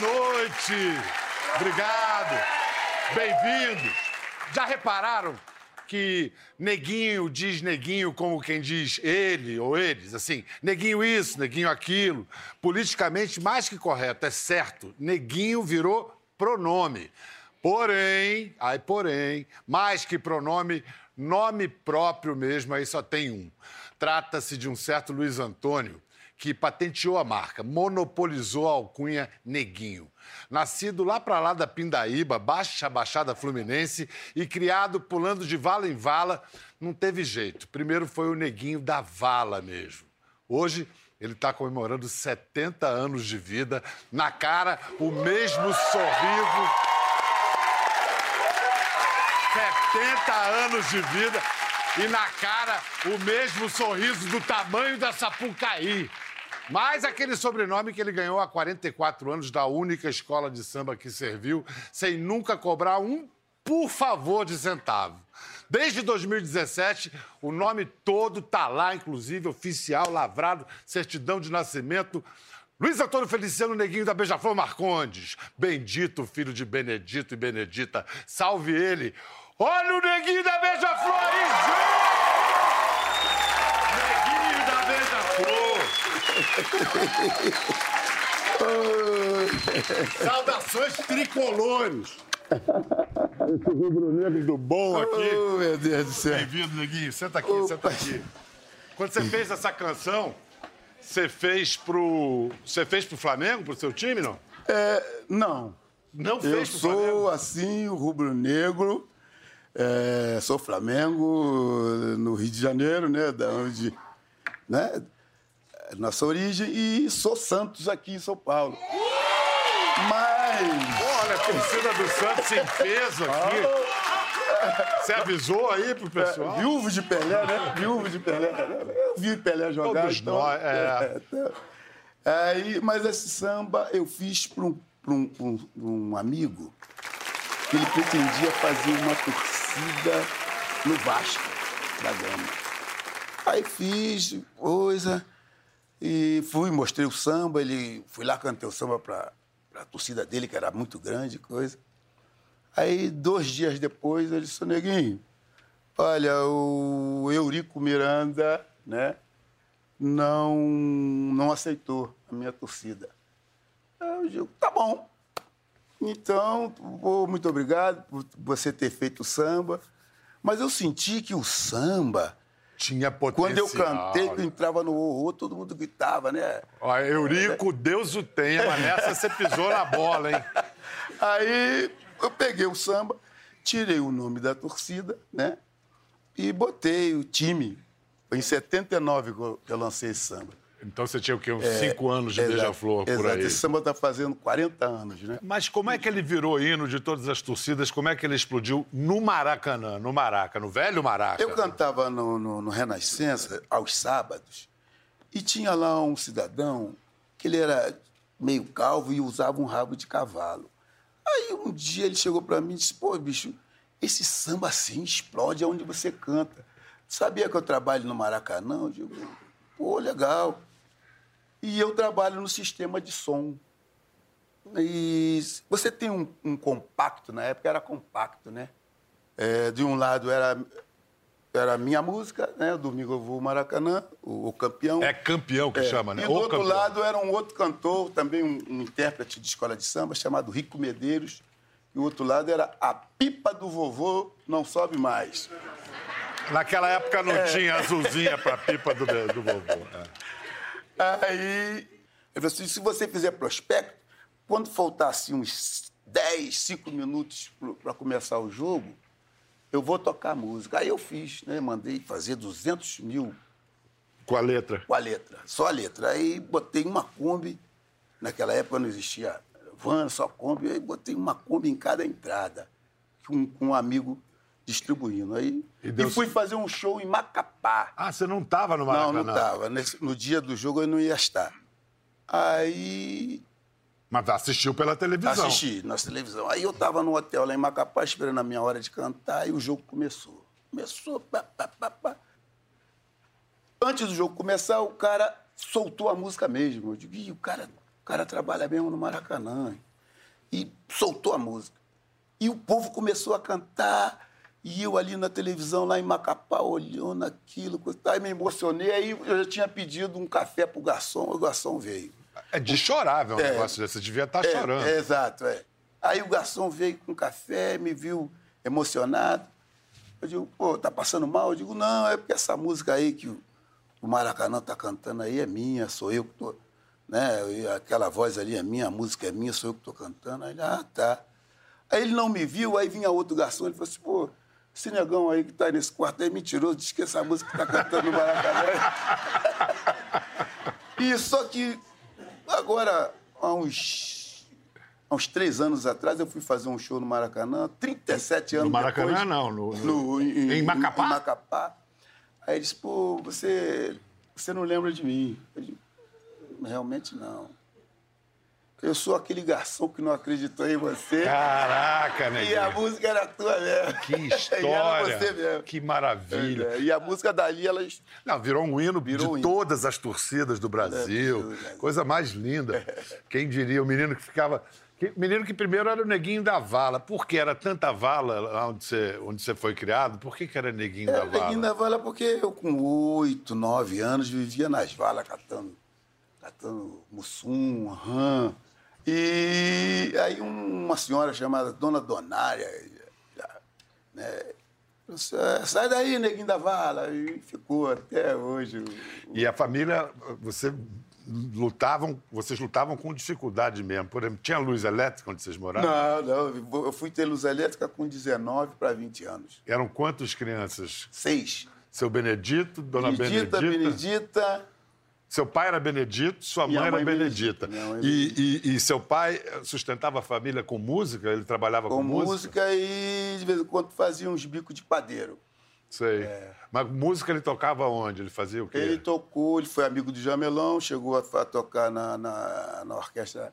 noite. Obrigado. Bem-vindos. Já repararam que neguinho diz neguinho como quem diz ele ou eles? Assim, neguinho isso, neguinho aquilo. Politicamente, mais que correto, é certo. Neguinho virou pronome. Porém, ai, porém, mais que pronome, nome próprio mesmo, aí só tem um. Trata-se de um certo Luiz Antônio, que patenteou a marca, monopolizou a alcunha Neguinho. Nascido lá para lá da Pindaíba, baixa Baixada Fluminense e criado pulando de vala em vala, não teve jeito. Primeiro foi o Neguinho da vala mesmo. Hoje ele está comemorando 70 anos de vida, na cara o mesmo sorriso. 70 anos de vida e na cara o mesmo sorriso do tamanho da Sapucaí. Mais aquele sobrenome que ele ganhou há 44 anos da única escola de samba que serviu, sem nunca cobrar um por favor de centavo. Desde 2017, o nome todo tá lá, inclusive oficial, lavrado, certidão de nascimento. Luiz Antônio Feliciano Neguinho da Beija-Flor Marcondes. Bendito filho de Benedito e Benedita. Salve ele. Olha o Neguinho da Beija-Flor aí! Neguinho da Beija-Flor! Saudações tricolores! Esse rubro-negro do bom aqui. Oh, meu Deus do céu. Bem-vindo, Neguinho. Senta aqui, senta aqui. Quando você fez essa canção, você fez pro. Você fez pro Flamengo, pro seu time, não? É, não. Não Eu fez pro Flamengo? sou, assim, o rubro-negro. é, sou Flamengo no Rio de Janeiro, né? Da onde. Né? Nossa origem. E sou Santos aqui em São Paulo. Mas. Olha, a torcida do Santos em peso aqui. Você avisou aí pro pessoal? Viúvo de Pelé, né? Viúvo de Pelé. Eu vi Pelé jogar. Todos então, nós, é. é. Aí, mas esse samba eu fiz para um, um, um- um amigo que ele pretendia fazer uma torcida no Vasco da Gama. Aí fiz coisa e fui, mostrei o samba, ele fui lá cantei o samba para a torcida dele, que era muito grande, coisa. Aí, dois dias depois, ele disse, Neguinho, olha, o Eurico Miranda, né, não, não aceitou a minha torcida. Eu digo, tá bom. Então, muito obrigado por você ter feito o samba. Mas eu senti que o samba, Tinha potencial. quando eu cantei, que eu entrava no horror, todo mundo gritava, né? Ó, Eurico, Deus o tenha, mas nessa você pisou na bola, hein? Aí eu peguei o samba, tirei o nome da torcida, né? E botei o time. Foi em 79 que eu- que eu lancei esse samba. Então você tinha o quê? Uns cinco anos de beija-flor por exato. aí. Esse samba tá fazendo 40 anos, né? Mas como é que ele virou hino de todas as torcidas? Como é que ele explodiu no Maracanã, no Maraca, no velho Maraca? Eu cantava no, no- no Renascença aos sábados e tinha lá um cidadão que ele era meio calvo e usava um rabo de cavalo. Aí um dia ele chegou para mim e disse: Pô, bicho, esse samba assim explode aonde você canta. Sabia que eu trabalho no Maracanã? Eu digo: Pô, legal. E eu trabalho no sistema de som. E você tem um, um compacto, na época era compacto, né? É, de um lado era, era a minha música, né? Domingo eu vou Maracanã, o, o campeão. É campeão que É, chama, né? E do O outro campeão. lado era um outro cantor, também um, um intérprete de escola de samba, chamado Rico Medeiros. E o outro lado era a pipa do vovô não sobe mais. Naquela época É. não tinha azulzinha pra pipa do, do vovô. é. Aí, eu falei assim, se você fizer prospecto, quando faltasse uns 10, 5 minutos para começar o jogo, eu vou tocar música. Aí eu fiz, né? Mandei fazer 200 mil Com a letra. com a letra, só a letra. Aí botei uma Kombi, naquela época não existia van, só Kombi, aí botei uma Kombi em cada entrada, com um amigo distribuindo. Aí, E e, deu- fui fazer um show em Macapá. Ah, você não tava no Maracanã? Não, não estava. No dia do jogo eu não ia estar. Aí Mas assistiu pela televisão. assisti na televisão. Aí eu estava no hotel lá em Macapá esperando a minha hora de cantar e o jogo começou. Começou, pá, pá, pá, pá. Antes do jogo começar, o cara soltou a música mesmo. Eu digo, Ih, o cara, o cara trabalha mesmo no Maracanã. e soltou a música. E o povo começou a cantar, e eu ali na televisão, lá em Macapá, olhando aquilo, aí me emocionei, aí eu já tinha pedido um café pro garçom, o garçom veio. É de chorar, ver um é, negócio desse, você devia estar tá é, chorando. É, exato, é. Aí o garçom veio com café, me viu emocionado. Eu digo, pô, tá passando mal? Eu digo, não, é porque essa música aí que o, Maracanã tá cantando aí é minha, sou eu que tô né? Aquela voz ali é minha, a música é minha, sou eu que estou cantando. Aí ele, ah, tá. Aí ele não me viu, aí vinha outro garçom, ele falou assim, pô, esse negão aí que está nesse quarto é mentiroso, diz que essa música está cantando no Maracanã. e só que agora, há uns, há uns três anos atrás, eu fui fazer um show no Maracanã, 37 anos No Maracanã, depois, não, no, no, em, em, Macapá? Em Macapá. Aí ele disse, pô, você, você não lembra de mim. Eu disse, realmente não. Eu sou aquele garçom que não acreditou em você. Caraca, né? E a música era tua mesmo. Que história. você mesmo. Que maravilha. É, e a música dali, elas. Não, virou um hino virou de um todas hino. as torcidas do Brasil. É, Coisa mais linda. Quem diria, o menino que ficava. O menino que primeiro era o neguinho da vala. Por que era tanta vala lá onde você, onde você foi criado? Por que, que era neguinho é, da vala? Neguinho da vala porque eu, com oito, nove anos, vivia nas valas catando catando mussum, rã. E aí uma senhora chamada Dona Donária, né? Sai daí, neguinho da vala. E ficou até hoje. E a família, você lutavam, vocês lutavam com dificuldade mesmo. Por exemplo, tinha luz elétrica onde vocês moravam? Não, não. Eu fui ter luz elétrica com 19 para 20 anos. Eram quantas crianças? Seis. Seu Benedito, Dona Benedita. Benedita, Benedita seu pai era Benedito, sua mãe, mãe, era Benedita. Benedita. E, e, e, seu pai sustentava a família com música? Ele trabalhava com, com música? Com música e, de vez em quando, fazia uns bicos de padeiro. Sei. É. Mas música ele tocava onde? Ele fazia o quê? Ele tocou, ele foi amigo do Jamelão, chegou a, a tocar na, na, na, orquestra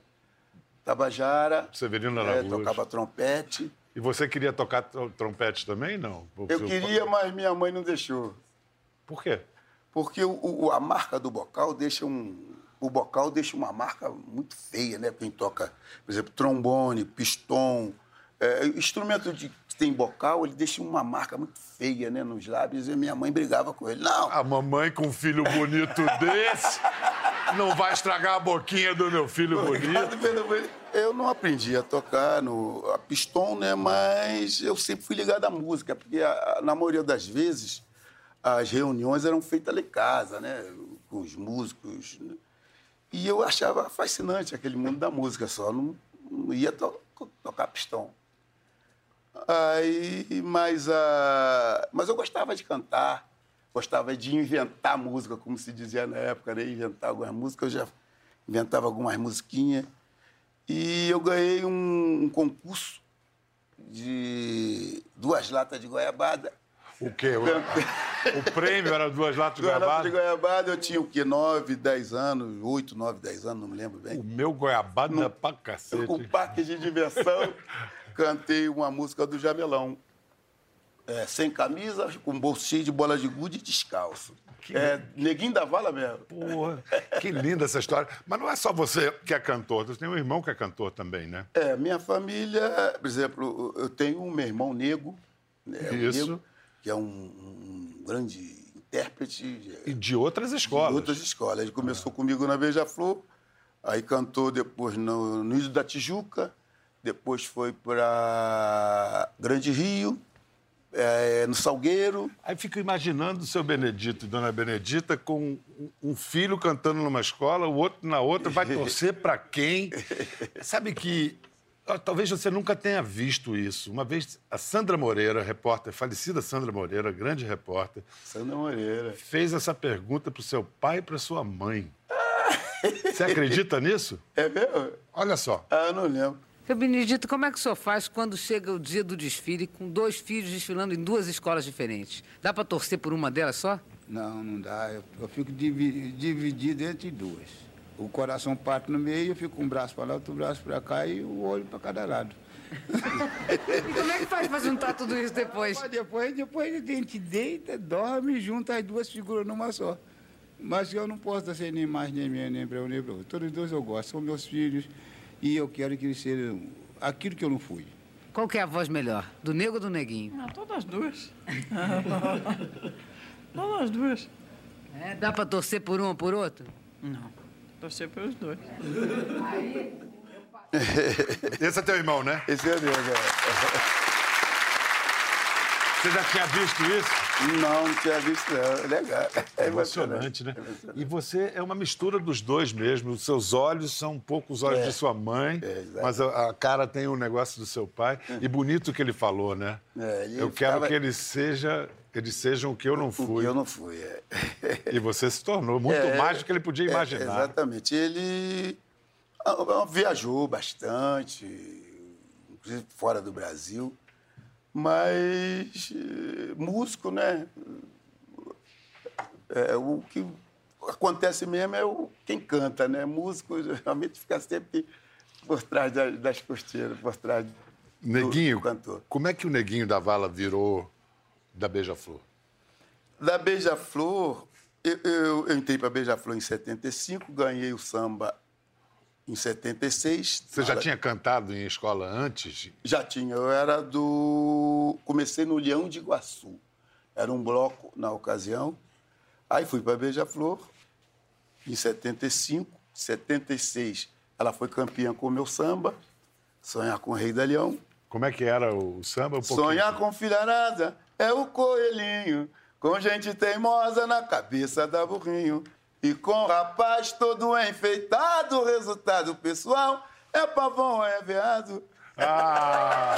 Tabajara. Severino é, Tocava trompete. E você queria tocar trompete também, não? Eu queria, mas minha mãe não deixou. Por quê? Porque o, o, a marca do bocal deixa um. O bocal deixa uma marca muito feia, né? Quem toca, por exemplo, trombone, pistão. É, instrumento de, que tem bocal, ele deixa uma marca muito feia né, nos lábios. E minha mãe brigava com ele. Não! A mamãe com um filho bonito desse não vai estragar a boquinha do meu filho bonito. Eu não aprendi a tocar no a pistão, né? Mas eu sempre fui ligado à música, porque a, na maioria das vezes as reuniões eram feitas lá em casa, né? Com os músicos. Né? E eu achava fascinante aquele mundo da música só. Não, não ia to tocar pistão. Aí, mas, uh, mas eu gostava de cantar, gostava de inventar música, como se dizia na época, né? Inventar algumas músicas. Eu já inventava algumas musiquinhas. E eu ganhei um, um concurso de duas latas de goiabada o quê? O, o prêmio era duas latas de duas goiabada? Latas de goiabada, eu tinha o quê? Nove, dez anos, oito, nove, dez anos, não me lembro bem. O meu goiabada no, pra cacete. O parque de diversão, cantei uma música do Jamelão. É, sem camisa, com bolsinho de bola de gude e descalço. Que... É, neguinho da vala mesmo. Porra, que linda essa história. Mas não é só você que é cantor, você tem um irmão que é cantor também, né? É, minha família, por exemplo, eu tenho um meu irmão negro. Né, Isso. Um negro, que é um, um grande intérprete. E de outras escolas. De outras escolas. Ele começou ah. comigo na Beija-Flor, aí cantou depois no, no Ilho da Tijuca, depois foi para Grande Rio, é, no Salgueiro. Aí fico imaginando o seu Benedito e Dona Benedita com um filho cantando numa escola, o outro na outra, vai torcer para quem? Sabe que talvez você nunca tenha visto isso. Uma vez, a Sandra Moreira, repórter, falecida Sandra Moreira, grande repórter. Sandra Moreira. Fez essa pergunta para o seu pai e para sua mãe. Você acredita nisso? É mesmo? Olha só. Ah, eu não lembro. Seu Benedito, como é que o senhor faz quando chega o dia do desfile com dois filhos desfilando em duas escolas diferentes? Dá para torcer por uma delas só? Não, não dá. Eu, eu fico dividido entre duas o coração parte no meio, eu fico com um braço para lá, outro braço para cá e o olho para cada lado. e como é que faz para juntar tudo isso depois? Depois, depois a gente deita, dorme e junta as duas figuras numa só. Mas eu não posso ser nem mais, nem menos, nem para um, nem para outro. Todos os dois eu gosto, são meus filhos e eu quero que eles sejam aquilo que eu não fui. Qual que é a voz melhor? Do nego ou do neguinho? Não, todas as duas. todas as duas. É, dá pra torcer por um ou por outro? Não. Torcer pelos dois. Esse é teu irmão, né? Esse é Deus, é. Você já tinha visto isso? Não, não tinha visto, não. É Legal. É emocionante, né? É emocionante. E você é uma mistura dos dois mesmo. Os seus olhos são um pouco os olhos É. de sua mãe, É, mas a, a cara tem um negócio do seu pai. E bonito o que ele falou, né? É, ele eu quero ficava- que ele seja, eles sejam o que eu não O fui. que eu não fui, é. E você se tornou muito É, mais do que ele podia é, imaginar. exatamente. Ele ah, ah, viajou bastante, inclusive fora do Brasil, mas eh, músico, né? É, o que acontece mesmo é o, quem canta, né? Músico geralmente fica sempre por trás das, das costeiras, por trás do- Neguinho, do cantor. como é que o Neguinho da Vala virou da Beija-Flor? Da Beija-Flor, eu, eu, eu entrei para Beija-Flor em 75, ganhei o samba em 76. Você já Nada- tinha cantado em escola antes? Já tinha. Eu era do. Comecei no Leão de Iguaçu. Era um bloco na ocasião. Aí fui para Beija-Flor em 75. 76, ela foi campeã com o meu samba. Sonhar com o Rei da Leão. Como é que era o samba? Um. Sonhar com filharada é o coelhinho, com gente teimosa na cabeça da burrinho. E com rapaz todo enfeitado, o resultado pessoal é pavão, é veado. Ah,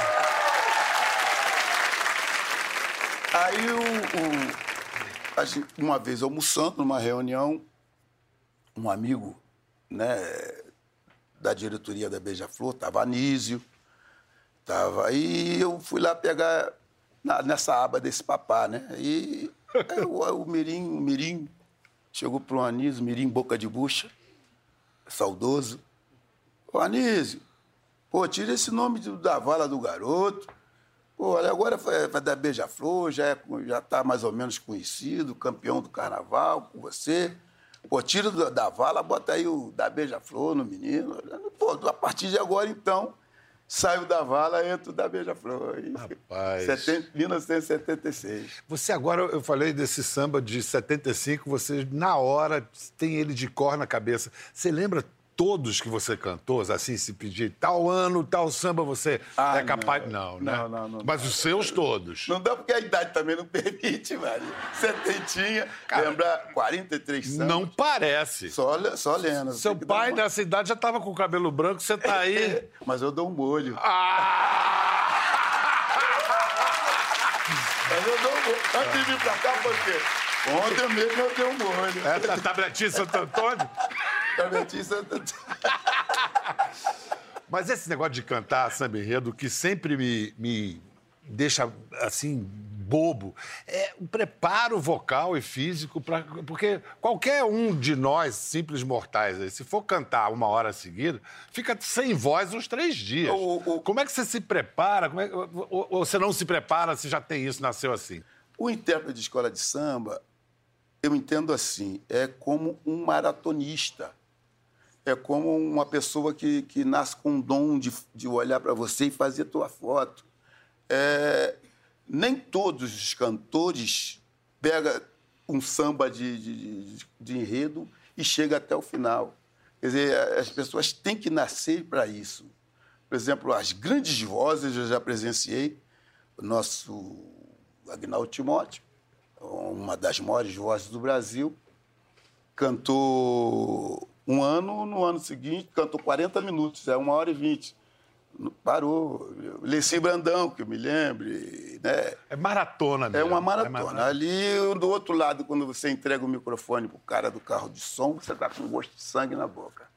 Aí, o, o- a gente- uma vez almoçando numa reunião, um amigo né, da diretoria da Beija-Flor, estava Anísio, tava, aí eu fui lá pegar na- nessa aba desse papá, né? E aí o, o Mirim, o Mirim chegou para o Anísio, Mirim boca de bucha, saudoso. Ô Anísio, pô, tira esse nome do- da vala do garoto. Pô, agora vai, dar beija-flor, já, é, já tá mais ou menos conhecido, campeão do carnaval com você. Pô, tira do- da vala, bota aí o da beija-flor no menino. Pô, a partir de agora, então, saio da vala, entro da beija-flor. Rapaz. Seten- 1976. você agora, eu falei desse samba de 75, você na hora tem ele de cor na cabeça. Você lembra todos que você cantou, assim, se pedir tal ano, tal samba, você Ah, é capaz... não. Não, né? Não, não, não Mas os seus todos. Não dá porque a idade também não permite, Mário. Setentinha, lembrar 43 sambas. Não parece. Só, só lendo. Seu pai uma- nessa idade já tava com o cabelo branco, você tá aí... Mas eu dou um molho. Ah! Mas eu dou um molho. Antes de vir pra cá, por quê? Ontem mesmo eu dei um molho. É tabletinha Santo Antônio? Prometi Santo Mas esse negócio de cantar samba enredo, que sempre me, me deixa, assim, bobo, é o preparo vocal e físico para... Porque qualquer um de nós, simples mortais, aí, se for cantar uma hora seguida, fica sem voz uns três dias. O- o- Como é que você se prepara? Como é- ou, ou você não se prepara se já tem isso, nasceu assim? O intérprete de escola de samba, eu entendo assim, é como um maratonista. É como uma pessoa que, que nasce com um dom de, de olhar para você e fazer tua foto. É, nem todos os cantores pegam um samba de, de, de- de enredo e chega até o final. Quer dizer, as pessoas têm que nascer para isso. Por exemplo, as grandes vozes eu já presenciei. O nosso Agnaldo Timóteo, uma das maiores vozes do Brasil, cantou um ano, no ano seguinte cantou 40 minutos, é uma hora e vinte. Parou. Leci Brandão, que eu me lembre, né? É maratona É mesmo. uma maratona. maratona. Ali, do outro lado, quando você entrega o microfone pro cara do carro de som, você tá com gosto de sangue na boca.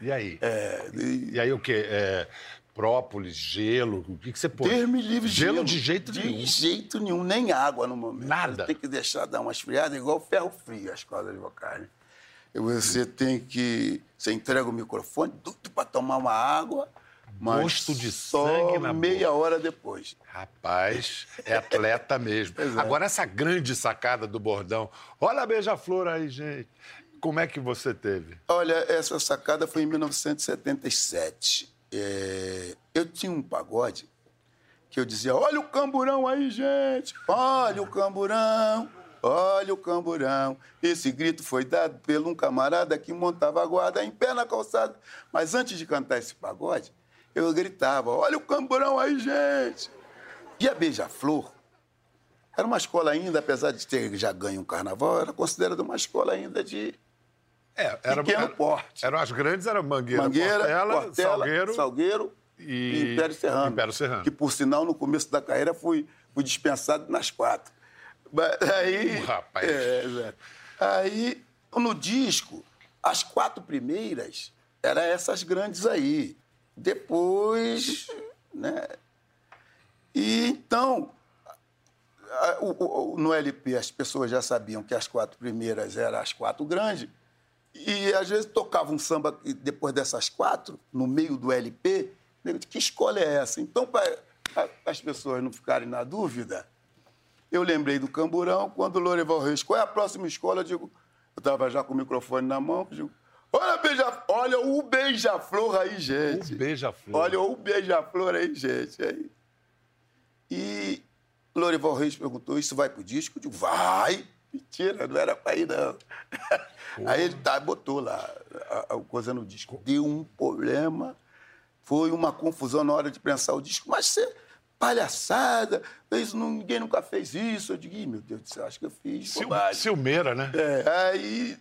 E aí? É, e- E aí o quê? É, própolis, gelo? O que, que você põe? Deus me livre Gelo de jeito de nenhum. jeito nenhum, nem água no momento. Nada. Você tem que deixar dar uma esfriada, igual ferro frio, as cordas vocais. Você tem que. Você entrega o microfone, tudo para tomar uma água, mas Gosto de só sangue na meia hora depois. Rapaz, é atleta mesmo. É. Agora, essa grande sacada do bordão. Olha a beija-flor aí, gente. Como é que você teve? Olha, essa sacada foi em 1977. é, eu tinha um pagode que eu dizia: olha o camburão aí, gente! Olha o camburão! Olha o camburão. Esse grito foi dado por um camarada que montava a guarda em pé na calçada. Mas antes de cantar esse pagode, eu gritava: Olha o camburão aí, gente! E a Beija-Flor era uma escola ainda, apesar de ter já ganho um carnaval, era considerada uma escola ainda de É, era, pequeno era- porte. Eram as grandes, era Mangueira, Mangueira, Portela, Portela, Salgueiro. Salgueiro e- e Império Serrano. Império Serrano. Que, por sinal, no começo da carreira fui, fui dispensado nas quatro. Mas aí, Uh, rapaz. É, é. aí, no disco, as quatro primeiras eram essas grandes aí. Depois, né? E então, a- o- o- no LP as pessoas já sabiam que as quatro primeiras eram as quatro grandes. E às vezes tocava um samba e depois dessas quatro, no meio do LP, que escola é essa? Então, para as pessoas não ficarem na dúvida, eu lembrei do Camburão, quando o Loreval Reis, qual é a próxima escola? Eu digo, eu estava já com o microfone na mão, digo, olha, beija, olha o beija-flor aí, gente. O beija-flor. Olha o beija-flor aí, gente. Aí. E Lorival Reis perguntou: Isso vai pro disco? Eu digo: Vai! Mentira, não era pra ir, não. Aí ele tá, botou lá a, a coisa no disco. Deu um problema, foi uma confusão na hora de pensar o disco, mas você. Palhaçada, isso, ninguém nunca fez isso. Eu digo, meu Deus do céu, acho que eu fiz Sil-. Silmeira, né? É, aí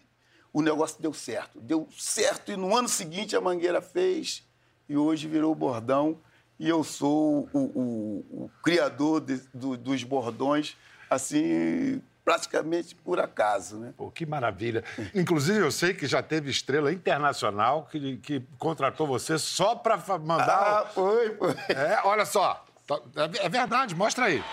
o negócio deu certo. Deu certo e no ano seguinte a Mangueira fez e hoje virou o bordão. E eu sou o, o- o criador de- do- dos bordões, assim, praticamente por acaso, né? Pô, que maravilha. Inclusive, eu sei que já teve estrela internacional que, que contratou você só para mandar. Ah, foi, foi. É, olha só. Tá- É é verdade, mostra aí.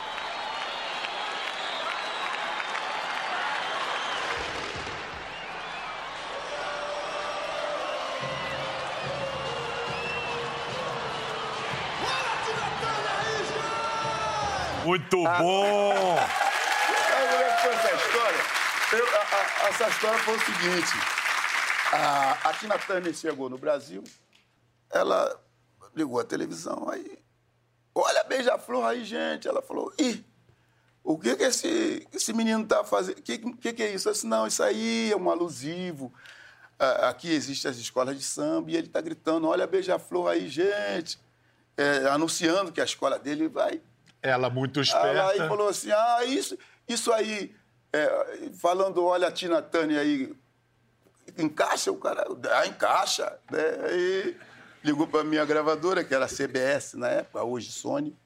Muito bom! Que foi essa história? Eu- a- a- essa história foi o seguinte. A, a Tina Turner chegou no Brasil, ela ligou a televisão, aí... Beija-flor aí, gente. Ela falou, ih, o que que esse, esse menino tá fazendo? O que, que que é isso? Eu disse, não, isso aí é um alusivo. Ah, Aqui existem as escolas de samba e ele tá gritando, olha a beija-flor aí, gente. É, anunciando que a escola dele vai Ela muito ela esperta. aí falou assim: ah, isso, isso aí, é, falando, olha a Tina Turner aí, encaixa o cara, ah, encaixa. Né? Aí ligou para minha gravadora, que era CBS na época, hoje Sony.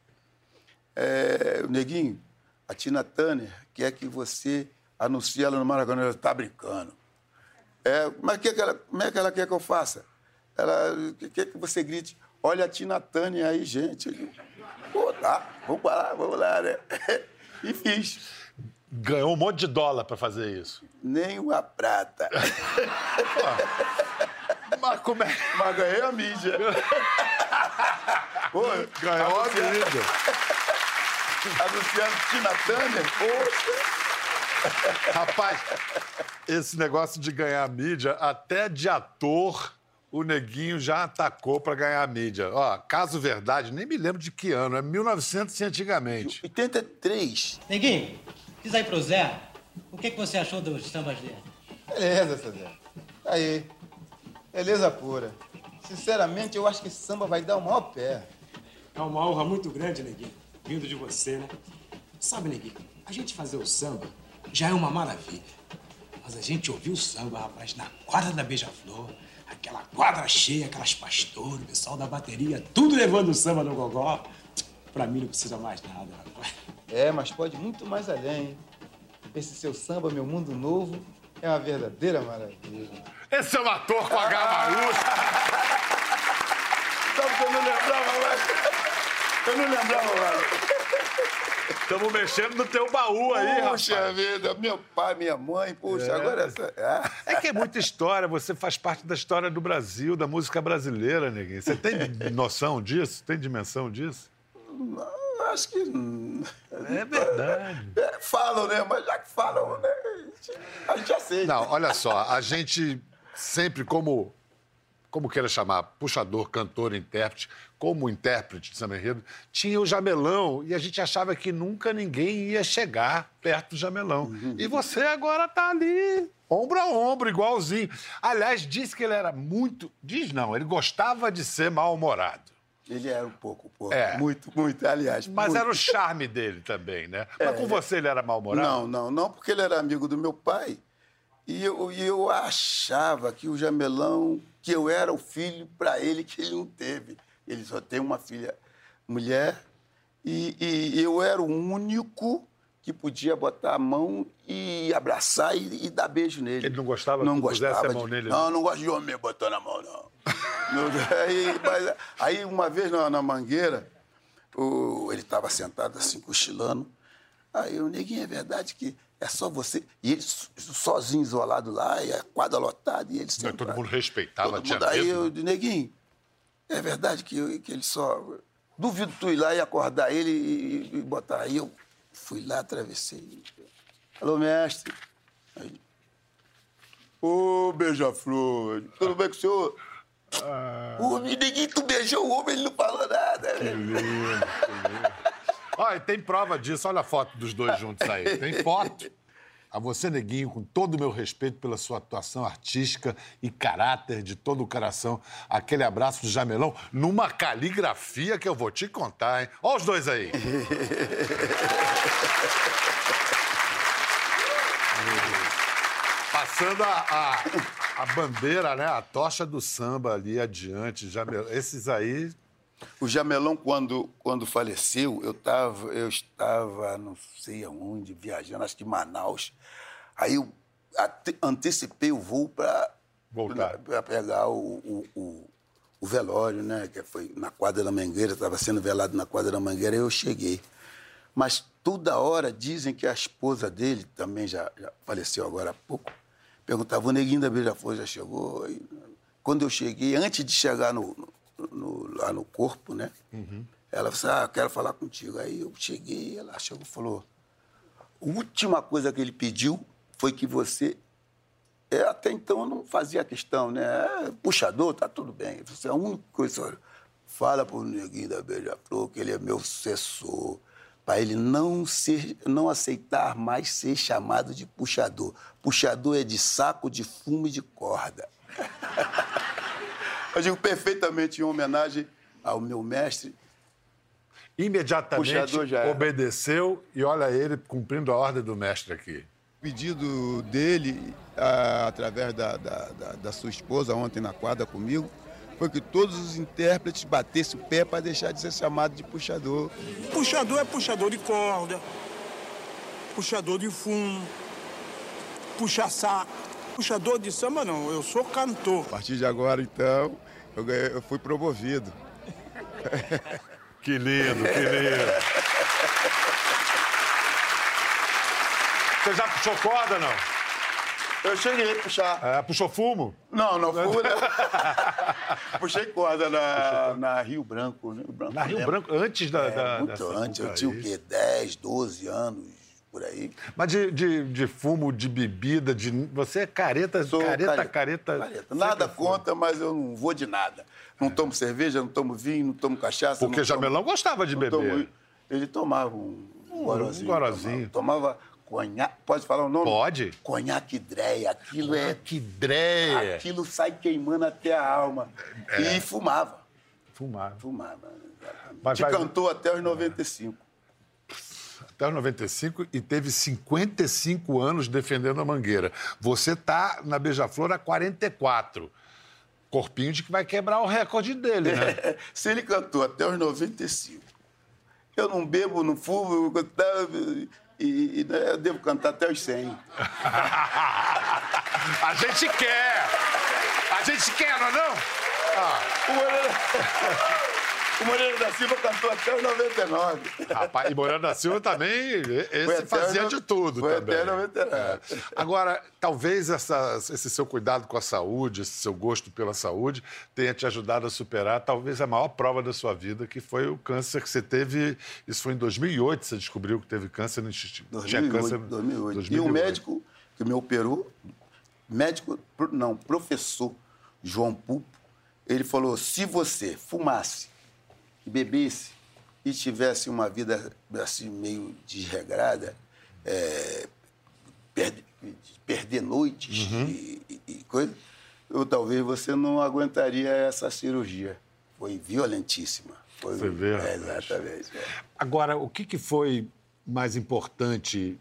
É, Neguinho, a Tina Turner quer que você anuncie ela no Maracanã. Ela está brincando. É, mas que que ela, como é que ela quer que eu faça? Ela quer que você grite, olha a Tina Turner aí, gente. Eu Pô, tá, vamos lá, vamos lá, né? E fiz. Ganhou um monte de dólar para fazer isso. Nem uma prata. Mas como é? Mas ganhei a mídia. Pô, Ganhou a vida. Anunciando Tina Turner, poxa. Rapaz, esse negócio de ganhar mídia, até de ator, o neguinho já atacou para ganhar mídia. Ó, caso verdade, nem me lembro de que ano, é 1900 e antigamente. 83. Neguinho, diz aí pro Zé, o que, que você achou dos sambas dele? Beleza, Zé. Tá aí. Beleza pura. Sinceramente, eu acho que esse samba vai dar o maior pé. É uma honra muito grande, Neguinho, vindo de você, né? Sabe, Neguinho, a gente fazer o samba já é uma maravilha. Mas a gente ouvir o samba, rapaz, na quadra da Beija-Flor, aquela quadra cheia, aquelas pastoras, o pessoal da bateria, tudo levando o samba no gogó. Pra mim não precisa mais nada, rapaz. É, mas pode muito mais além. hein? Esse seu samba, meu mundo novo, é uma verdadeira maravilha. Esse é um ator com H maiúsculo. Sabe que eu não lembrava mais? Eu não lembrava mais. Estamos mexendo no teu baú aí, Puxa rapaz. vida, meu pai, minha mãe, puxa, agora essa. Ah. É que é muita história, você faz parte da história do Brasil, da música brasileira, neguinho. Você tem noção disso? Tem dimensão disso? Não, Acho que. É verdade. é, falam, né? Mas já que falam, né? A gente, a gente aceita. Não, olha só, a gente sempre, como, como queira chamar, puxador, cantor, intérprete, como intérprete de samba enredo, tinha o Jamelão e a gente achava que nunca ninguém ia chegar perto do Jamelão. E você agora tá ali, ombro a ombro, igualzinho. Aliás, disse que ele era muito. Diz não, ele gostava de ser mal-humorado. Ele era um pouco, um pouco. É. Muito, muito, aliás. Mas muito. era o charme dele também, né? Mas com você ele era mal-humorado? Não, não, não, porque ele era amigo do meu pai. E eu, e eu achava que o Jamelão, que eu era o filho para ele que ele não teve. Ele só tem uma filha mulher e, e eu era o único que podia botar a mão e abraçar e, e dar beijo nele. Ele não gostava não que gostava a mão de- nele, Não, não? gosto de homem botando a mão, não. Aí, mas- aí, uma vez na, na mangueira, o- ele estava sentado assim, cochilando. Aí o neguinho, é verdade que é só você. E ele so- sozinho, isolado lá, e a quadra lotada, e ele sentado. todo mundo respeitava, Todo mundo. Aí eu né? neguinho, é verdade que, que ele só. Duvido tu ir lá e acordar ele e, e botar. Aí eu fui lá, atravessei. Alô, mestre. Aí, Ô, beija-flor, tudo bem com o senhor? Ah. Ô, neguinho, tu beijou o homem, ele não falou nada. né? Olha, tem prova disso. Olha a foto dos dois juntos aí. Tem foto. A você, Neguinho, com todo o meu respeito pela sua atuação artística e caráter de todo o coração, aquele abraço do Jamelão numa caligrafia que eu vou te contar, hein? Olha os dois aí. Passando a, a, a bandeira, né? A tocha do samba ali adiante. Jamelão. Esses aí O Jamelão, quando, quando faleceu, eu, tava, eu estava, não sei aonde, viajando, acho que em Manaus. Aí eu ate- antecipei o voo para Voltar. pegar o, o, o- o velório, né? Que foi na quadra da Mangueira, estava sendo velado na quadra da Mangueira, aí eu cheguei. Mas toda hora dizem que a esposa dele, também já, já faleceu agora há pouco, perguntava, o neguinho da Beija-Flor já chegou? Aí, quando eu cheguei, antes de chegar no- no- lá no corpo, né? Ela falou assim, ah, quero falar contigo. Aí eu cheguei, ela chegou e falou, a última coisa que ele pediu foi que você... É, até então eu não fazia questão, né? É, puxador, tá tudo bem. Você é a única coisa, fala pro neguinho da Beija-Flor que ele é meu sucessor, para ele não, ser, não aceitar mais ser chamado de puxador. Puxador é de saco, de fumo e de corda. eu digo perfeitamente em homenagem ao meu mestre, imediatamente obedeceu e olha ele cumprindo a ordem do mestre aqui. O pedido dele, através da, da, da- da sua esposa, ontem na quadra comigo, foi que todos os intérpretes batessem o pé para deixar de ser chamado de puxador. Puxador é puxador de corda, puxador de fumo, puxa saco. Puxador de samba não, eu sou cantor. A partir de agora, então, eu, ganhei- eu fui promovido. Que lindo, que lindo. Você já puxou corda, não? Eu cheguei a puxar. É, puxou fumo? Não, não fui. né? Puxei corda na, na Rio Branco. né? Rio Branco Na Rio lembra? Branco, antes da. É, da- muito antes, eu tinha o quê? 10, 12 anos, por aí. Mas de, de, de fumo, de bebida, de. Você é careta, Sou careta, careta, careta. careta. Nada contra, mas eu não vou de nada. Não tomo cerveja, não tomo vinho, não tomo cachaça. Porque não tomo- Jamelão gostava de beber. tomo- Ele tomava um, Um gorozinho. gorozinho. Tomava, tomava conhaque. Pode falar o nome? Pode. Conhaque Dreia. Aquilo é. Que dreia. Aquilo sai queimando até a alma. E fumava. Fumava. Fumava. Mas Te vai- cantou até os 95. Até os 95 e teve 55 anos defendendo a Mangueira. Você tá na Beija-Flor há 44. Corpinho de que vai quebrar o recorde dele, né? Se ele cantou até os 95, eu não bebo, não fumo, e, e, né, eu devo cantar até os 100. a gente quer! A gente quer, não é não? Ah, O Moreira, Moreira da Silva cantou até os 99. rapaz, e Moreno da Silva também, esse fazia no- de tudo foi também. até 99. É. Agora, talvez essa- esse seu cuidado com a saúde, esse seu gosto pela saúde, tenha te ajudado a superar talvez a maior prova da sua vida, que foi o câncer que você teve. Isso foi em 2008, você descobriu que teve câncer no intestino. Tinha 2008, câncer 2008. E o médico que me operou, médico, não, professor João Pupo, Ele falou: se você fumasse, bebesse e tivesse uma vida assim meio desregrada, é, perder, perder noites e, e- e coisa, ou talvez você não aguentaria essa cirurgia. Foi violentíssima. Foi, Você vê, é, exatamente. é. Agora, o que, que foi mais importante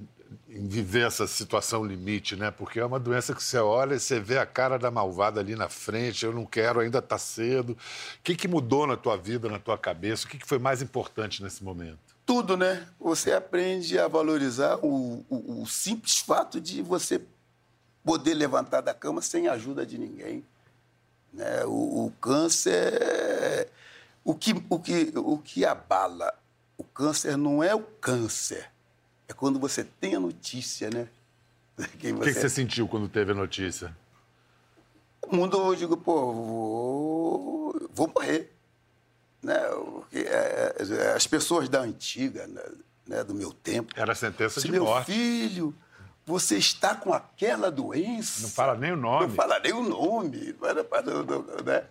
em viver essa situação limite, né? Porque é uma doença que você olha e você vê a cara da malvada ali na frente, eu não quero, ainda está cedo. O que, que mudou na tua vida, na tua cabeça? O que, que foi mais importante nesse momento? Tudo, né? Você aprende a valorizar o, o- o simples fato de você poder levantar da cama sem a ajuda de ninguém. Né? O, o câncer. O que, o, que, o que abala o câncer não é o câncer, é quando você tem a notícia, né? Quem O que, que você sentiu quando teve a notícia? O mundo, eu digo, pô, vou, vou morrer. Né? Porque, é, é, as pessoas da antiga, né, né, do meu tempo. Era a sentença Se de meu morte. filho, você está com aquela doença. Não fala nem o nome. Não fala nem o nome. não não- não- né?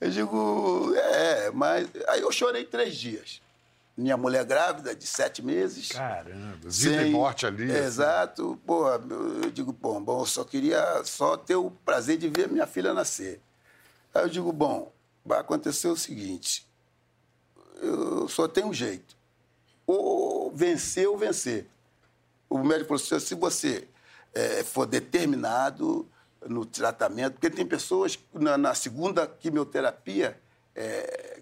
Eu digo, é, mas. Aí eu chorei três dias. Minha mulher grávida, de sete meses. Caramba, vida e Sem- morte ali. assim. Exato. Pô, eu digo, bom, bom, eu só queria só ter o prazer de ver minha filha nascer. Aí eu digo, bom, vai acontecer o seguinte, eu só tenho um jeito. Ou vencer ou vencer. O médico falou assim, se você eh, for determinado no tratamento, porque tem pessoas na, na segunda quimioterapia, eh,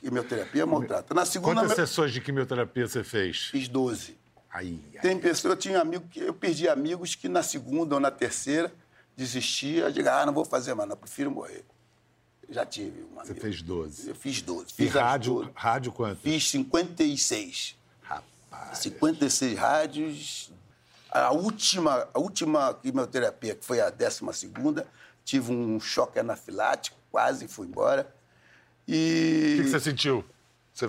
quimioterapia maltrata. Na segunda, Quantas sessões de quimioterapia você fez? fiz 12. Aí, Tem pessoas, eu tinha amigo que eu perdi amigos que na segunda ou na terceira desistia, eu digo, ah, não vou fazer mais, não, prefiro morrer. Já tive um você fez 12. Eu fiz 12. E Fiz as rádio, 12. rádio quanto? Fiz 56. Rapaz. 56 rádios. A última, a última quimioterapia, que foi a 12 segunda, tive um choque anafilático, quase fui embora. E. O que, que você sentiu? Você,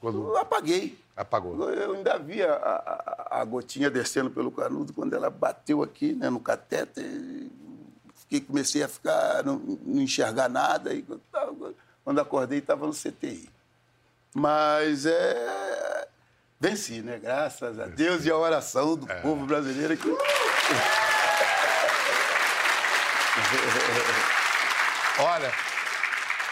quando Eu apaguei. apagou? Eu ainda vi a, a- a gotinha descendo pelo canudo quando ela bateu aqui né, no catéter. Fiquei, comecei a ficar, não, não enxergar nada. E, quando acordei, estava no CTI. Mas é. Venci, né? Graças a Deus e a oração do povo brasileiro. Que... Olha,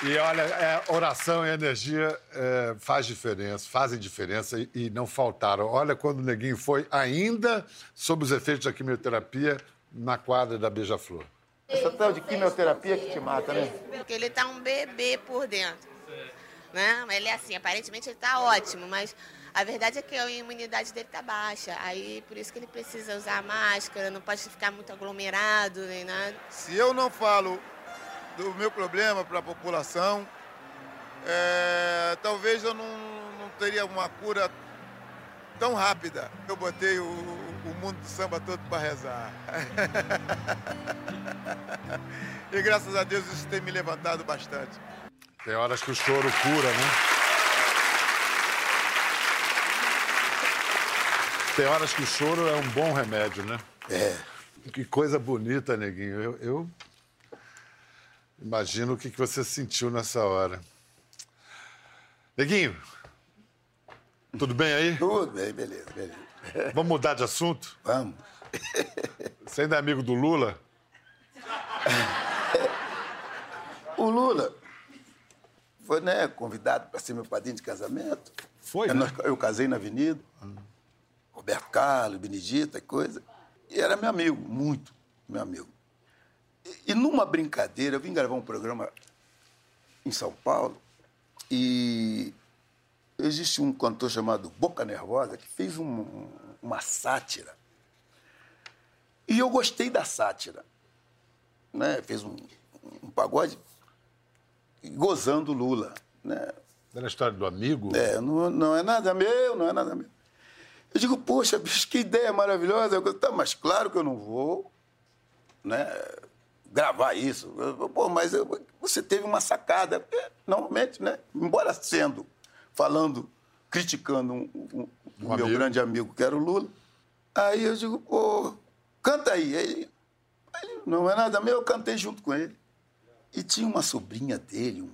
e olha, é, oração e energia é, faz diferença, fazem diferença e, e não faltaram. Olha quando o Neguinho foi ainda sob os efeitos da quimioterapia na quadra da Beija-Flor. Essa tal de quimioterapia que te mata, né? Porque ele tá um bebê por dentro. Né? Ele é assim, aparentemente ele tá ótimo, mas a verdade é que a imunidade dele tá baixa. Aí por isso que ele precisa usar máscara, não pode ficar muito aglomerado nem nada. Se eu não falo do meu problema para a população, é, talvez eu não, não teria uma cura tão rápida. Eu botei o, o mundo do samba todo para rezar. e graças a Deus isso tem me levantado bastante. Tem horas que o choro cura, né? Tem horas que o choro é um bom remédio, né? É. Que coisa bonita, Neguinho. Eu, eu imagino o que que você sentiu nessa hora. Neguinho, tudo bem aí? Tudo bem, beleza, beleza. Vamos mudar de assunto? Vamos. Você ainda é amigo do Lula? O Lula foi né, convidado para ser meu padrinho de casamento. Foi, eu, né? nós- eu casei na Avenida. Roberto Carlos, Benedita e coisa. E era meu amigo, muito meu amigo. E, e numa brincadeira, eu vim gravar um programa em São Paulo e existe um cantor chamado Boca Nervosa que fez um- uma sátira. E eu gostei da sátira. Né? Fez um, um pagode gozando Lula. Né? Era a história do amigo? É, não, não é nada meu, não é nada meu. Eu digo, poxa, bicho, que ideia maravilhosa. Eu tá, mas claro que eu não vou né, gravar isso. Pô, mas eu- você teve uma sacada. Porque, normalmente, né, embora sendo, falando, criticando um, um- o meu amigo. grande amigo, que era o Lula, aí eu digo, pô, canta aí. Aí, ele, não é nada meu, eu cantei junto com ele. E tinha uma sobrinha dele, um-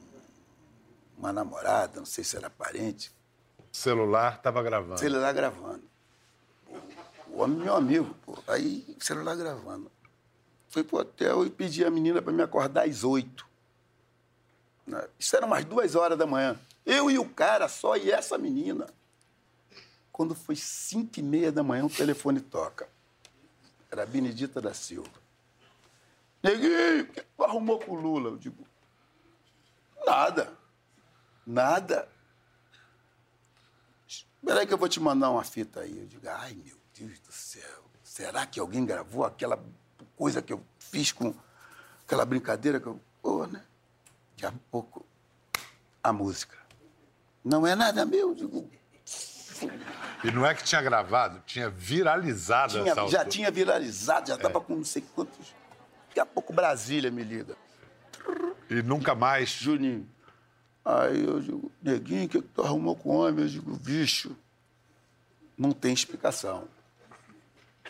uma namorada, não sei se era parente, celular estava gravando. celular gravando. O homem meu amigo, pô. Aí, celular gravando. Fui pro hotel e pedi a menina para me acordar às oito. Né? Isso era umas duas horas da manhã. Eu e o cara só e essa menina. Quando foi cinco e meia da manhã, o telefone toca. Era a Benedita da Silva. Neguinho, o que tu arrumou com o Lula? Eu digo, nada. Nada. Espera aí que eu vou te mandar uma fita aí. Eu digo, ai, meu Deus do céu. Será que alguém gravou aquela coisa que eu fiz com aquela brincadeira que eu... Pô, né? Daqui a pouco, a música. Não é nada meu, eu digo... E não é que tinha gravado, tinha viralizado Tinha- essa já altura. tinha viralizado, já estava com não sei quantos... Daqui a pouco Brasília me liga. E nunca mais. Juninho. Aí eu digo, neguinho, o que, que tu arrumou com o homem? Eu digo, bicho, não tem explicação.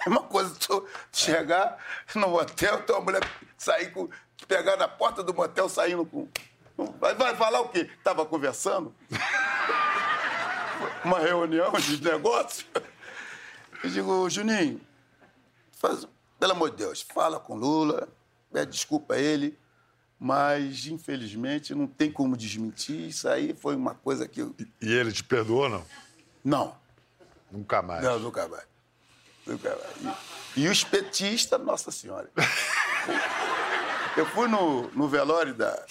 É uma coisa tu chegar no motel, tua mulher sair com. pegar na porta do motel saindo com. Vai, vai falar o quê? Tava conversando? Uma reunião de negócio? Eu digo, Juninho, faz, pelo amor de Deus, fala com Lula, pede desculpa a ele, mas infelizmente não tem como desmentir. Isso aí foi uma coisa que eu. E ele te perdoou, não? Não. Nunca mais. Não, nunca mais. E, e os petistas, Nossa Senhora. Eu fui no, no velório da,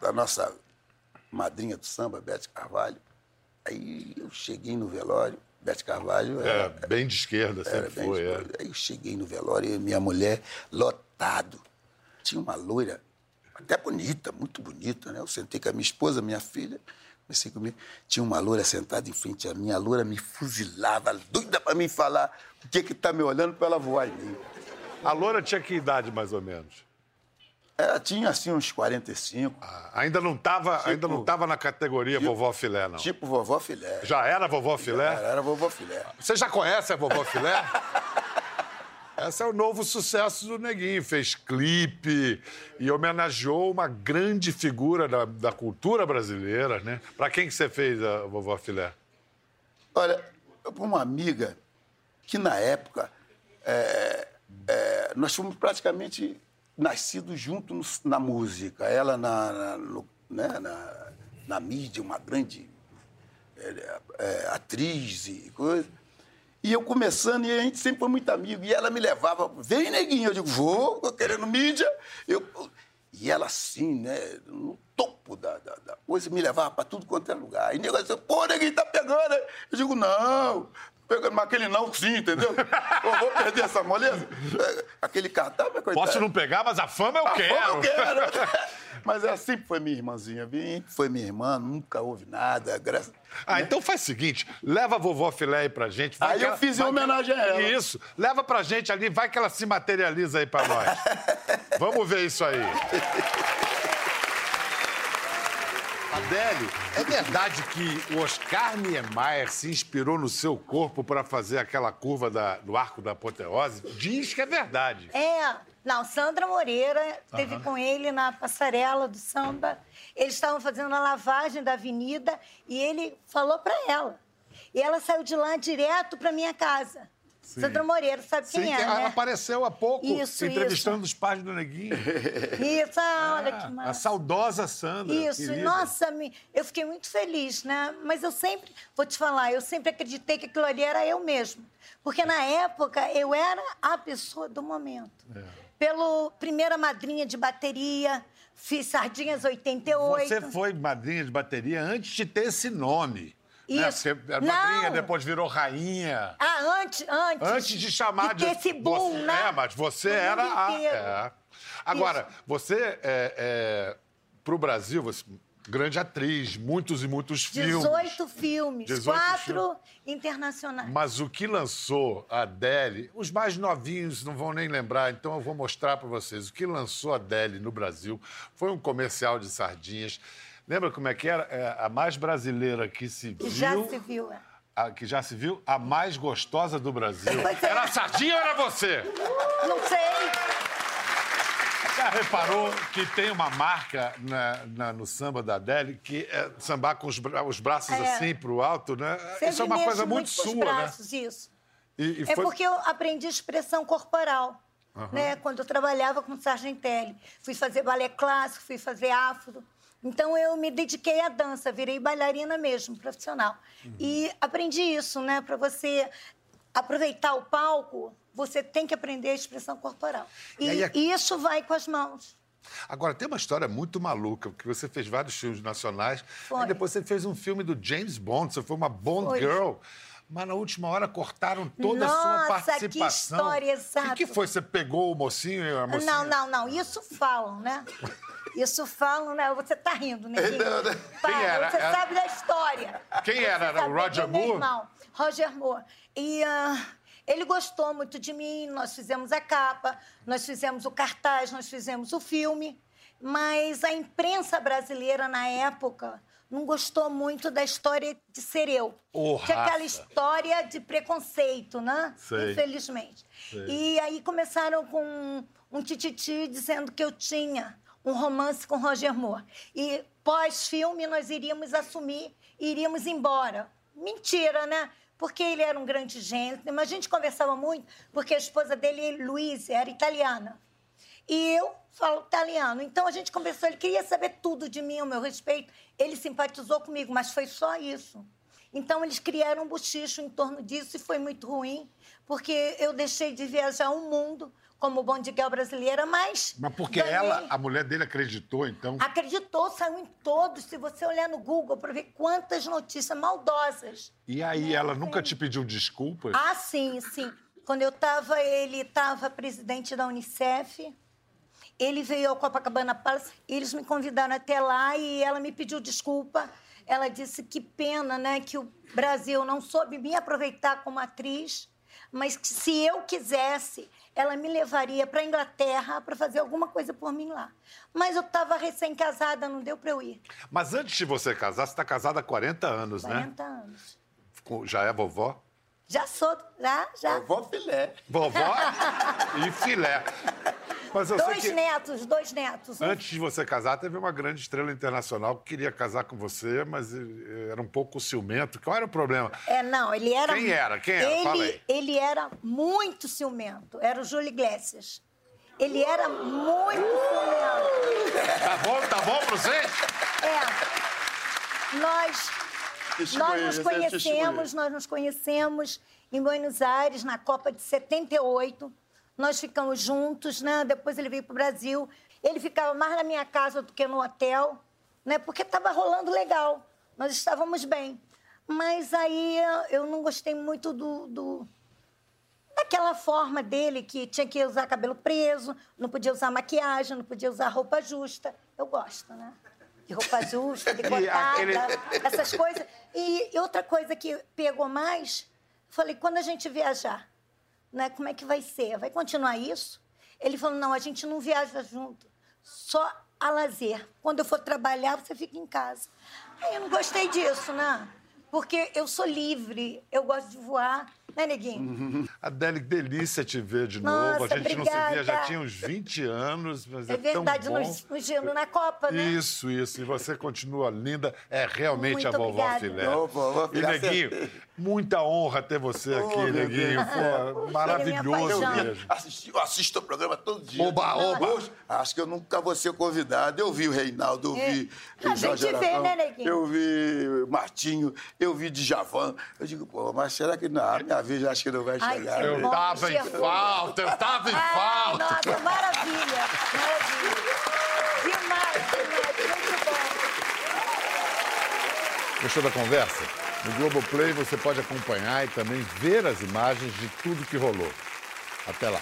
da nossa madrinha do samba, Bete Carvalho. Aí eu cheguei no velório, Bete Carvalho É, era, bem de esquerda, era sempre foi. é. Aí eu cheguei no velório e minha mulher, lotado. Tinha uma loira, até bonita, muito bonita, né? Eu sentei com a minha esposa, minha filha, comecei a comer. Tinha uma loira sentada em frente a mim, a loira me fuzilava, doida para mim falar o que que tá me olhando para ela voar em mim. A loura tinha que idade, mais ou menos? Ela tinha, assim, uns 45, Ah, ainda não estava ainda não tava na categoria vovó filé, não. tipo vovó filé. Já era vovó filé? Era, era vovó filé. Você já conhece a vovó filé? Esse é o novo sucesso do Neguinho. Fez clipe e homenageou uma grande figura da, da cultura brasileira, né? Pra quem que você fez a vovó filé? Olha, para uma amiga que na época é, é, nós fomos praticamente nascidos juntos na música. Ela na, na, no- né, na, na mídia, uma grande é, é, atriz e coisa. E eu começando, e a gente sempre foi muito amigo. E ela me levava, vem neguinho, eu digo, vou, tô querendo mídia. Eu, e ela assim, né, no topo da, da, da coisa, me levava para tudo quanto é lugar. E nego assim, pô, neguinho, tá pegando. hein?" Eu digo, não, pegando, mas aquele não sim, entendeu? eu vou perder essa moleza. É, Aquele cartaz, mas coitado. Posso não pegar, mas a fama eu A quero. fama eu quero. Mas ela sempre foi minha irmãzinha, sempre foi minha irmã, nunca houve nada, graças... Ah, então faz o seguinte, leva a vovó filé aí pra gente. vai Aí eu ela- fiz em homenagem a ela. Isso, leva pra gente ali, vai que ela se materializa aí pra nós. Vamos ver isso aí. Adélio, é verdade que o Oscar Niemeyer se inspirou no seu corpo para fazer aquela curva da- do arco da apoteose? Diz que é verdade. É, não, Sandra Moreira teve com ele na passarela do samba. Eles estavam fazendo a lavagem da avenida e ele falou para ela. E ela saiu de lá direto para minha casa. Sandra Moreira, sabe quem Sim, é, ela né? apareceu há pouco Isso, entrevistando os pais do Neguinho. Isso, ah, olha que a massa. saudosa Sandra. Isso, querida. nossa, eu fiquei muito feliz, né? Mas eu sempre, vou te falar, eu sempre acreditei que aquilo ali era eu mesmo. Porque na época eu era a pessoa do momento. É. Pelo primeira madrinha de bateria, fiz Sardinhas 88. Você foi madrinha de bateria antes de ter esse nome. Né? Isso. Você era madrinha, depois virou rainha. Ah, antes, antes. Antes de chamar de. ter esse boom, você, né? É, mas você era a. É. Agora, você é, é, pro Brasil, você grande atriz, muitos e muitos filmes. 18 filmes, 18 quatro internacionais. Mas o que lançou a Adele, os mais novinhos não vão nem lembrar, então eu vou mostrar para vocês. O que lançou a Adele no Brasil foi um comercial de sardinhas. Lembra como é que era? É, a mais brasileira que se Que viu. já se viu. é. a- que já se viu, a mais gostosa do Brasil. É. Era a sardinha ou era você? Não sei. Já reparou que tem uma marca na- na- no samba da Adele que é sambar com os, bra- os braços É. assim pro alto, né? Sempre Isso é uma coisa muito com os sua, né? braços, isso. E, e É foi- porque eu aprendi expressão corporal, Aham. né? Quando eu trabalhava com Sargentelli. Fui fazer balé clássico, fui fazer afro. Então eu me dediquei à dança, virei bailarina mesmo, profissional. Uhum. E aprendi isso, né? Para você aproveitar o palco, você tem que aprender a expressão corporal. E, E a- isso vai com as mãos. Agora, tem uma história muito maluca, porque você fez vários filmes nacionais, Foi. e depois você fez um filme do James Bond, você foi uma Bond Foi. Girl. Mas na última hora cortaram toda a sua Nossa, que participação. história, O que, exato. que foi? Você pegou o mocinho e a mocinha? Não, não, não. Isso falam, né? Isso falam, né? Você tá rindo, né? Quem era? Você Era- sabe da história. Quem era? Era o Roger meu Moore? irmão, Roger Moore. E ah, ele gostou muito de mim, nós fizemos a capa, nós fizemos o cartaz, nós fizemos o filme, mas a imprensa brasileira na época não gostou muito da história de ser eu. Ô, Tinha aquela história de preconceito, né? Sei. Infelizmente. Sei. E aí começaram com um tititi dizendo que eu tinha um romance com Roger Moore. E pós-filme nós iríamos assumir e iríamos embora. Mentira, né? Porque ele era um grande. Mas a gente conversava muito porque a esposa dele, Luísa, era italiana. E eu falo italiano. Então a gente conversou, ele queria saber tudo de mim, ao meu respeito. Ele simpatizou comigo, mas foi só isso. Então eles criaram um bochicho em torno disso e foi muito ruim, porque eu deixei de viajar o mundo como Bondiguel brasileira, mas. Mas porque ganhei. ela, a mulher dele acreditou, então. Acreditou, saiu em todos. Se você olhar no Google para ver quantas notícias maldosas. E aí ela nunca te pediu desculpas? Ah, sim, sim. Quando eu estava, ele estava presidente da Unicef. Ele veio ao Copacabana Palace, eles me convidaram até lá e ela me pediu desculpa. Ela disse que pena, né, que o Brasil não soube me aproveitar como atriz, mas que se eu quisesse, ela me levaria para a Inglaterra para fazer alguma coisa por mim lá. Mas eu estava recém-casada, não deu para eu ir. Mas antes de você casar, você está casada há 40 anos, 40 anos. né? Com- Já é vovó? Já sou, já, já. Vovó filé. Vovó e filé. Mas eu sei Dois que netos, dois netos. Antes de você casar, teve uma grande estrela internacional que queria casar com você, mas eh, era um pouco ciumento. Qual era o problema? É, não, ele era. Quem era? Quem era? Ele, Fala aí. ele era muito ciumento. Era o Júlio Iglesias. Ele era muito ciumento. Tá bom, tá bom pra você? É. Nós, nós nos conhecemos, nós nos conhecemos em Buenos Aires, na Copa de 78. Nós ficamos juntos, né? Depois ele veio para o Brasil. Ele ficava mais na minha casa do que no hotel, né? Porque estava rolando legal. Nós estávamos bem. Mas aí eu não gostei muito do, do- daquela forma dele que tinha que usar cabelo preso, não podia usar maquiagem, não podia usar roupa justa. Eu gosto, né? De roupa justa, decotada, aquele- essas coisas. E outra coisa que pegou mais, falei, quando a gente viajar, né, como é que vai ser? Vai continuar isso? Ele falou, não, a gente não viaja junto, só a lazer. Quando eu for trabalhar, você fica em casa. Aí eu não gostei disso, né? Porque eu sou livre, eu gosto de voar, né, neguinho? Adele, que delícia te ver de Nossa, novo. A gente não se via, já obrigada. tinha uns 20 anos, mas é, É verdade, tão bom. nos, nos gelo na Copa, né? Isso, isso. E você continua linda. É realmente Muito a vovó obrigada. filé. Ô, vovó e, filé, Neguinho, você- muita honra ter você aqui, meu Neguinho. Pô, maravilhoso é mesmo. Assisti, eu assisto o programa todo dia. Oba, oba. Hoje, acho que eu nunca vou ser convidado. Eu vi o Reinaldo, eu vi É. A o Jorge gente vê, Aragão, né, Neguinho? Eu vi o Martinho, eu vi Djavan. Eu digo, pô, mas será que não? A minha vez acho que não vai Ai, chegar. né? Eu bom, tava em falta, eu tava em Ai, falta. nossa, maravilha, maravilha. Demais, demais, muito bom. Gostou da conversa? No Globoplay você pode acompanhar e também ver as imagens de tudo que rolou. Até lá.